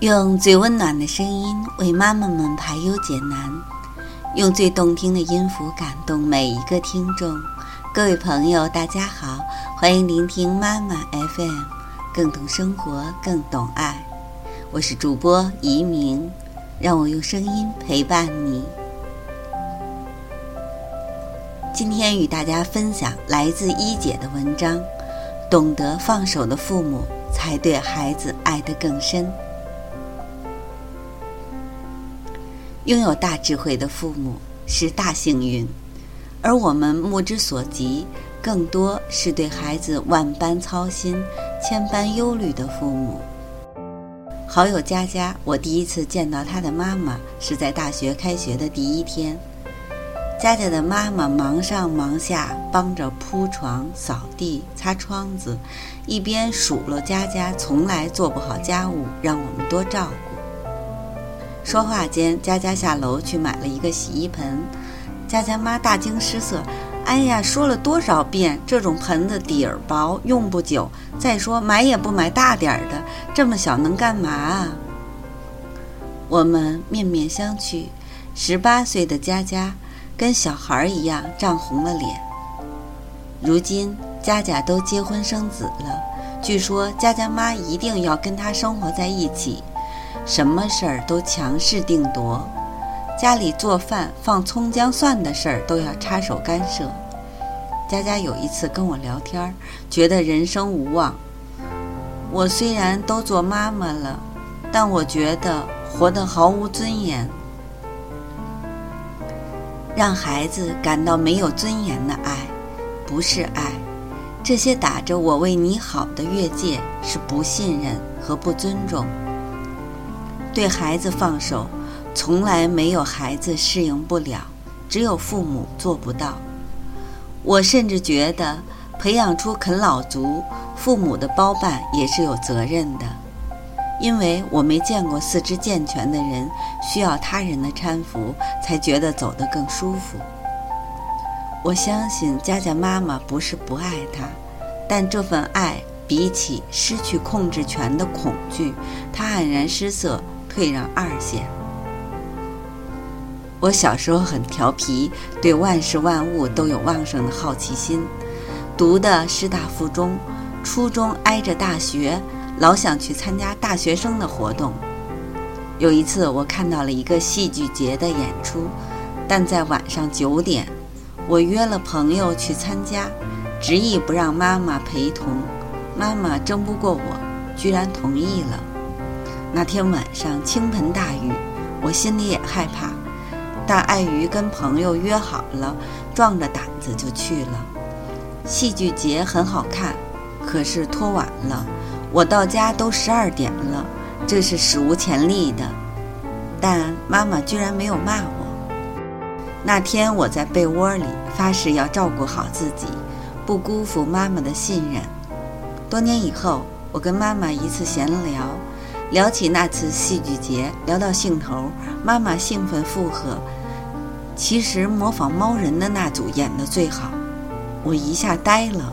用最温暖的声音为妈妈们排忧解难，用最动听的音符感动每一个听众。各位朋友，大家好，欢迎聆听妈妈 FM，更懂生活，更懂爱。我是主播移明，让我用声音陪伴你。今天与大家分享来自一姐的文章：懂得放手的父母，才对孩子爱得更深。拥有大智慧的父母是大幸运，而我们目之所及，更多是对孩子万般操心、千般忧虑的父母。好友佳佳，我第一次见到她的妈妈是在大学开学的第一天。佳佳的妈妈忙上忙下，帮着铺床、扫地、擦窗子，一边数落佳佳从来做不好家务，让我们多照顾。说话间，佳佳下楼去买了一个洗衣盆。佳佳妈大惊失色：“哎呀，说了多少遍，这种盆子底儿薄，用不久。再说买也不买大点儿的，这么小能干嘛啊？”我们面面相觑，十八岁的佳佳跟小孩一样涨红了脸。如今佳佳都结婚生子了，据说佳佳妈一定要跟她生活在一起。什么事儿都强势定夺，家里做饭放葱姜蒜的事儿都要插手干涉。佳佳有一次跟我聊天，觉得人生无望。我虽然都做妈妈了，但我觉得活得毫无尊严。让孩子感到没有尊严的爱，不是爱。这些打着“我为你好”的越界，是不信任和不尊重。对孩子放手，从来没有孩子适应不了，只有父母做不到。我甚至觉得，培养出啃老族，父母的包办也是有责任的，因为我没见过四肢健全的人需要他人的搀扶才觉得走得更舒服。我相信佳佳妈妈不是不爱他，但这份爱比起失去控制权的恐惧，他黯然失色。退让二线。我小时候很调皮，对万事万物都有旺盛的好奇心。读的师大附中，初中挨着大学，老想去参加大学生的活动。有一次，我看到了一个戏剧节的演出，但在晚上九点，我约了朋友去参加，执意不让妈妈陪同。妈妈争不过我，居然同意了。那天晚上倾盆大雨，我心里也害怕，但碍于跟朋友约好了，壮着胆子就去了。戏剧节很好看，可是拖晚了，我到家都十二点了，这是史无前例的。但妈妈居然没有骂我。那天我在被窝里发誓要照顾好自己，不辜负妈妈的信任。多年以后，我跟妈妈一次闲聊。聊起那次戏剧节，聊到兴头，妈妈兴奋附和。其实模仿猫人的那组演得最好，我一下呆了。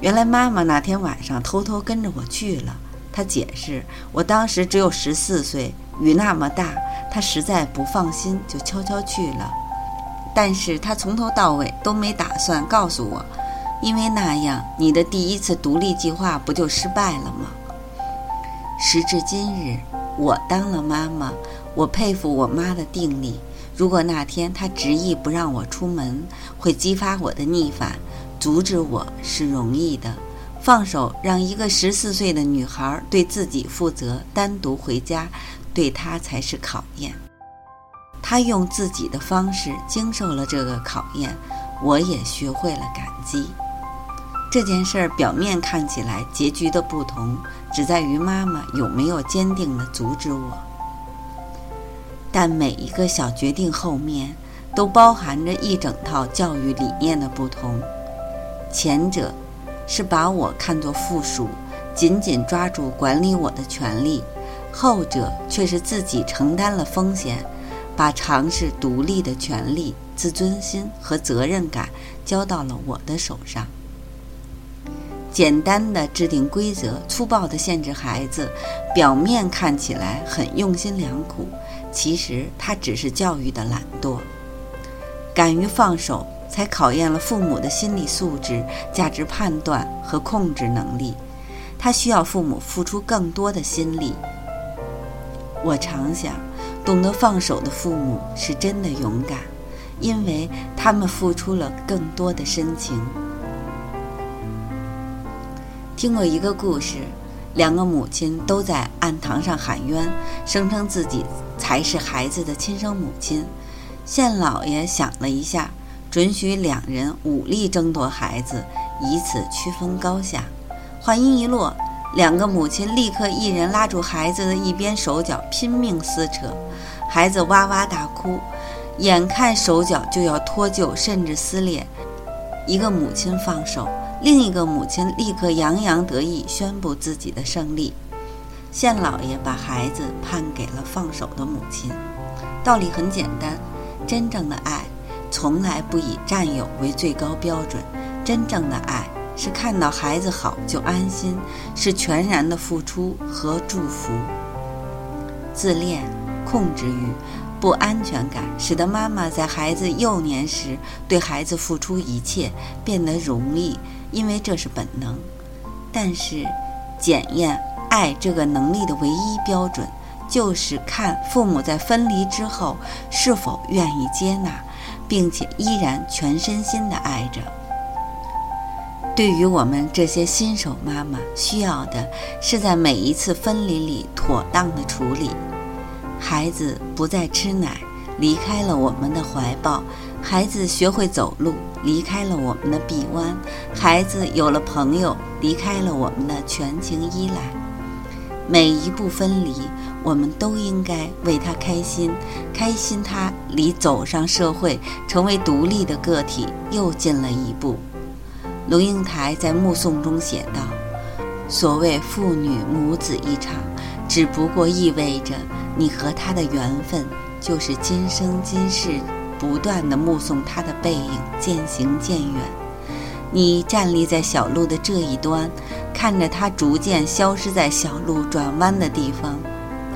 原来妈妈那天晚上偷偷跟着我去了。她解释，我当时只有十四岁，雨那么大，她实在不放心，就悄悄去了。但是她从头到尾都没打算告诉我，因为那样你的第一次独立计划不就失败了吗？时至今日，我当了妈妈，我佩服我妈的定力。如果那天她执意不让我出门，会激发我的逆反，阻止我是容易的。放手让一个十四岁的女孩对自己负责，单独回家，对她才是考验。她用自己的方式经受了这个考验，我也学会了感激。这件事儿表面看起来结局的不同，只在于妈妈有没有坚定地阻止我。但每一个小决定后面，都包含着一整套教育理念的不同。前者是把我看作附属，紧紧抓住管理我的权利；后者却是自己承担了风险，把尝试独立的权利、自尊心和责任感交到了我的手上。简单的制定规则，粗暴的限制孩子，表面看起来很用心良苦，其实他只是教育的懒惰。敢于放手，才考验了父母的心理素质、价值判断和控制能力。他需要父母付出更多的心力。我常想，懂得放手的父母是真的勇敢，因为他们付出了更多的深情。听过一个故事，两个母亲都在案堂上喊冤，声称自己才是孩子的亲生母亲。县老爷想了一下，准许两人武力争夺孩子，以此区分高下。话音一落，两个母亲立刻一人拉住孩子的一边手脚，拼命撕扯，孩子哇哇大哭，眼看手脚就要脱臼，甚至撕裂。一个母亲放手，另一个母亲立刻洋洋得意，宣布自己的胜利。县老爷把孩子判给了放手的母亲。道理很简单，真正的爱从来不以占有为最高标准，真正的爱。是看到孩子好就安心，是全然的付出和祝福。自恋、控制欲、不安全感，使得妈妈在孩子幼年时对孩子付出一切变得容易，因为这是本能。但是，检验爱这个能力的唯一标准，就是看父母在分离之后是否愿意接纳，并且依然全身心的爱着。对于我们这些新手妈妈，需要的是在每一次分离里妥当的处理。孩子不再吃奶，离开了我们的怀抱；孩子学会走路，离开了我们的臂弯；孩子有了朋友，离开了我们的全情依赖。每一步分离，我们都应该为他开心，开心他离走上社会，成为独立的个体又近了一步。龙应台在目送中写道：“所谓父女母子一场，只不过意味着你和他的缘分，就是今生今世不断的目送他的背影渐行渐远。你站立在小路的这一端，看着他逐渐消失在小路转弯的地方，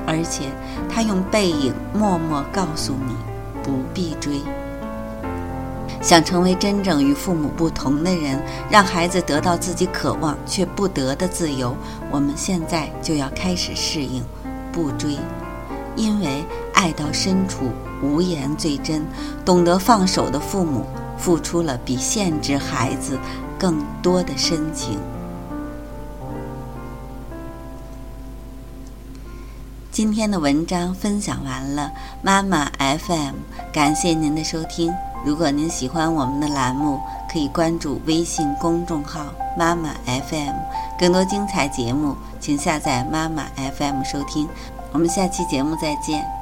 而且他用背影默默告诉你，不必追。”想成为真正与父母不同的人，让孩子得到自己渴望却不得的自由，我们现在就要开始适应，不追，因为爱到深处无言最真。懂得放手的父母，付出了比限制孩子更多的深情。今天的文章分享完了，妈妈 FM，感谢您的收听。如果您喜欢我们的栏目，可以关注微信公众号“妈妈 FM”，更多精彩节目，请下载“妈妈 FM” 收听。我们下期节目再见。